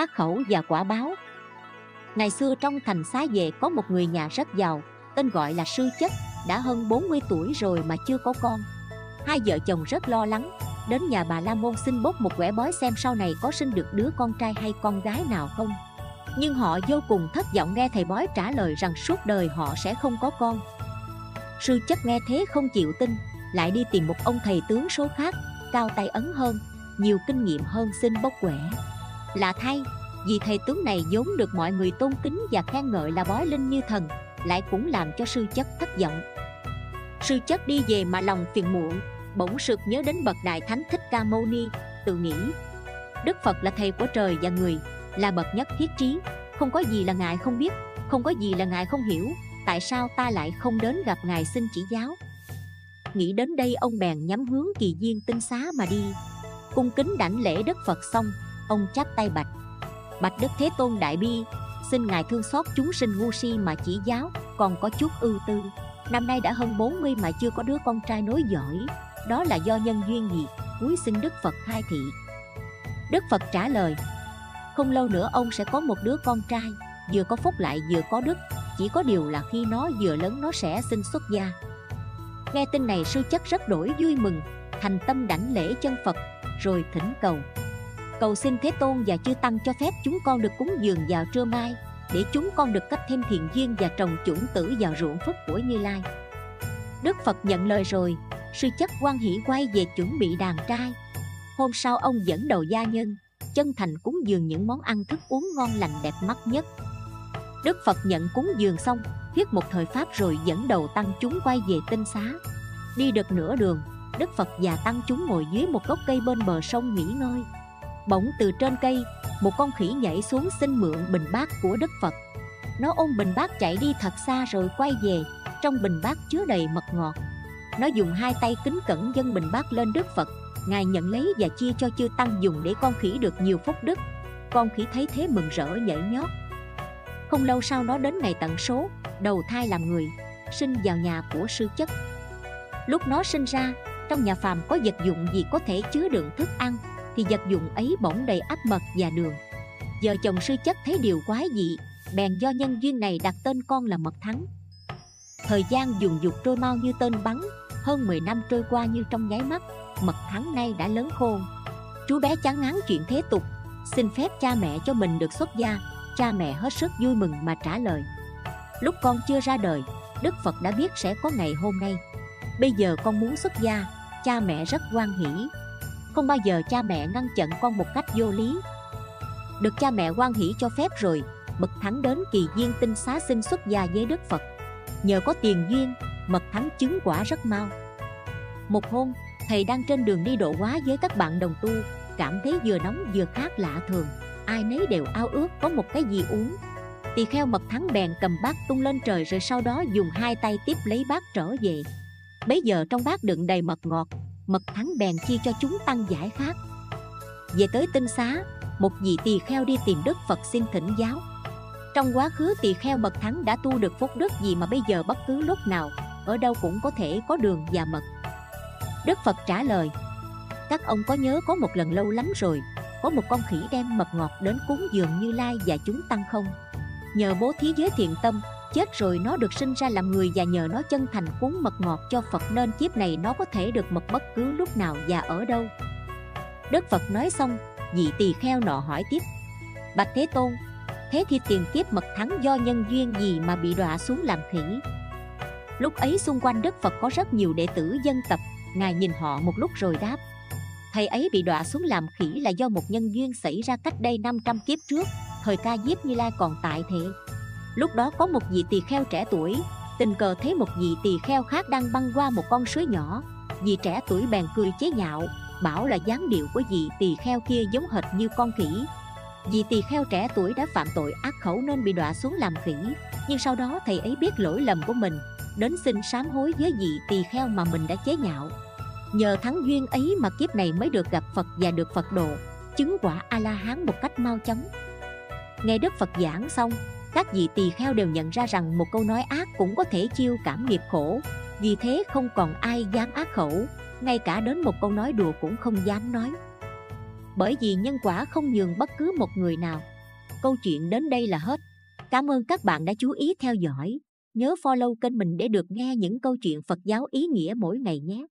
ác khẩu và quả báo. Ngày xưa trong thành xá vệ có một người nhà rất giàu, tên gọi là sư chất, đã hơn 40 tuổi rồi mà chưa có con. Hai vợ chồng rất lo lắng, đến nhà bà la môn xin bốc một quẻ bói xem sau này có sinh được đứa con trai hay con gái nào không. Nhưng họ vô cùng thất vọng nghe thầy bói trả lời rằng suốt đời họ sẽ không có con. Sư chất nghe thế không chịu tin, lại đi tìm một ông thầy tướng số khác, cao tay ấn hơn, nhiều kinh nghiệm hơn xin bốc quẻ lạ thay. Vì thầy tướng này vốn được mọi người tôn kính và khen ngợi là bói linh như thần, lại cũng làm cho sư chất thất vọng. Sư chất đi về mà lòng phiền muộn, bỗng sực nhớ đến bậc đại thánh thích ca mâu ni, tự nghĩ, đức phật là thầy của trời và người, là bậc nhất thiết trí, không có gì là ngài không biết, không có gì là ngài không hiểu, tại sao ta lại không đến gặp ngài xin chỉ giáo? Nghĩ đến đây ông bèn nhắm hướng kỳ viên tinh xá mà đi. Cung kính đảnh lễ đức phật xong ông chắp tay bạch. Bạch đức thế tôn đại bi, xin ngài thương xót chúng sinh ngu si mà chỉ giáo, còn có chút ưu tư. Năm nay đã hơn 40 mà chưa có đứa con trai nối giỏi đó là do nhân duyên gì? Cuối xin đức phật khai thị. Đức phật trả lời, không lâu nữa ông sẽ có một đứa con trai, vừa có phúc lại vừa có đức. Chỉ có điều là khi nó vừa lớn nó sẽ sinh xuất gia. Nghe tin này, sư chất rất đổi vui mừng, thành tâm đảnh lễ chân phật, rồi thỉnh cầu cầu xin thế tôn và chư tăng cho phép chúng con được cúng dường vào trưa mai, để chúng con được cấp thêm thiện duyên và trồng chủng tử vào ruộng phúc của như lai. Đức phật nhận lời rồi, sư chất quan hỷ quay về chuẩn bị đàn trai. Hôm sau ông dẫn đầu gia nhân, chân thành cúng dường những món ăn thức uống ngon lành đẹp mắt nhất. Đức phật nhận cúng dường xong thuyết một thời pháp rồi dẫn đầu tăng chúng quay về tinh xá. Đi được nửa đường, đức phật và tăng chúng ngồi dưới một gốc cây bên bờ sông nghỉ ngơi bỗng từ trên cây, một con khỉ nhảy xuống xin mượn bình bát của đức phật. Nó ôm bình bát chạy đi thật xa rồi quay về, trong bình bát chứa đầy mật ngọt. Nó dùng hai tay kính cẩn dâng bình bát lên đức phật. Ngài nhận lấy và chia cho chư tăng dùng để con khỉ được nhiều phúc đức. Con khỉ thấy thế mừng rỡ, nhảy nhót. Không lâu sau nó đến ngày tận số, đầu thai làm người, sinh vào nhà của sư chất. Lúc nó sinh ra, trong nhà phàm có vật dụng gì có thể chứa đựng thức ăn? Thì vật dụng ấy bỗng đầy áp mật và đường. Vợ chồng sư chất thấy điều quái dị, bèn do nhân duyên này đặt tên con là mật thắng. Thời gian dùng dục trôi mau như tên bắn, hơn 10 năm trôi qua như trong nháy mắt, mật thắng nay đã lớn khôn. Chú bé chán ngán chuyện thế tục, xin phép cha mẹ cho mình được xuất gia, cha mẹ hết sức vui mừng mà trả lời. Lúc con chưa ra đời, đức phật đã biết sẽ có ngày hôm nay. Bây giờ con muốn xuất gia, cha mẹ rất hoan hỷ không bao giờ cha mẹ ngăn chặn con một cách vô lý. Được cha mẹ quan hỷ cho phép rồi mật thắng đến kỳ duyên tinh xá sinh xuất gia với đức phật. Nhờ có tiền duyên, mật thắng chứng quả rất mau. Một hôm, thầy đang trên đường đi độ hóa với các bạn đồng tu, cảm thấy vừa nóng vừa khát lạ thường. Ai nấy đều ao ước có một cái gì uống. Tỳ kheo mật thắng bèn cầm bát tung lên trời rồi sau đó dùng hai tay tiếp lấy bát trở về. Bấy giờ trong bát đựng đầy mật ngọt mật thắng bèn chia cho chúng tăng giải khác. về tới tinh xá, một vị tỳ kheo đi tìm đức phật xin thỉnh giáo. Trong quá khứ, tỳ kheo mật thắng đã tu được phúc đức gì mà bây giờ bất cứ lúc nào, ở đâu cũng có thể có đường và mật. Đức phật trả lời, các ông có nhớ có một lần lâu lắm rồi, có một con khỉ đem mật ngọt đến cúng dường như lai và chúng tăng không? Nhờ bố thí giới thiện tâm chết rồi nó được sinh ra làm người và nhờ nó chân thành cuốn mật ngọt cho phật nên kiếp này nó có thể được mật bất cứ lúc nào và ở đâu. Đức phật nói xong vị tỳ kheo nọ hỏi tiếp, bạch thế tôn, thế thì tiền kiếp mật thắng do nhân duyên gì mà bị đọa xuống làm khỉ? Lúc ấy xung quanh đức phật có rất nhiều đệ tử dân tập ngài nhìn họ một lúc rồi đáp, thầy ấy bị đọa xuống làm khỉ là do một nhân duyên xảy ra cách đây 500 kiếp trước, thời ca diếp như lai còn tại thế lúc đó có một vị tỳ kheo trẻ tuổi. Tình cờ thấy một vị tỳ kheo khác đang băng qua một con suối nhỏ. Vị trẻ tuổi bèn cười chế nhạo, bảo là dáng điệu của vị tỳ kheo kia giống hệt như con khỉ. Vị tỳ kheo trẻ tuổi đã phạm tội ác khẩu nên bị đọa xuống làm khỉ. Nhưng sau đó thầy ấy biết lỗi lầm của mình, đến xin sám hối với vị tỳ kheo mà mình đã chế nhạo. Nhờ thắng duyên ấy mà kiếp này mới được gặp phật và được phật độ, chứng quả a la hán một cách mau chóng. Nghe đức phật giảng xong các vị tỳ kheo đều nhận ra rằng một câu nói ác cũng có thể chiêu cảm nghiệp khổ. Vì thế không còn ai dám ác khẩu, ngay cả đến một câu nói đùa cũng không dám nói. Bởi vì nhân quả không nhường bất cứ một người nào. Câu chuyện đến đây là hết. Cảm ơn các bạn đã chú ý theo dõi. Nhớ follow kênh mình để được nghe những câu chuyện phật giáo ý nghĩa mỗi ngày nhé.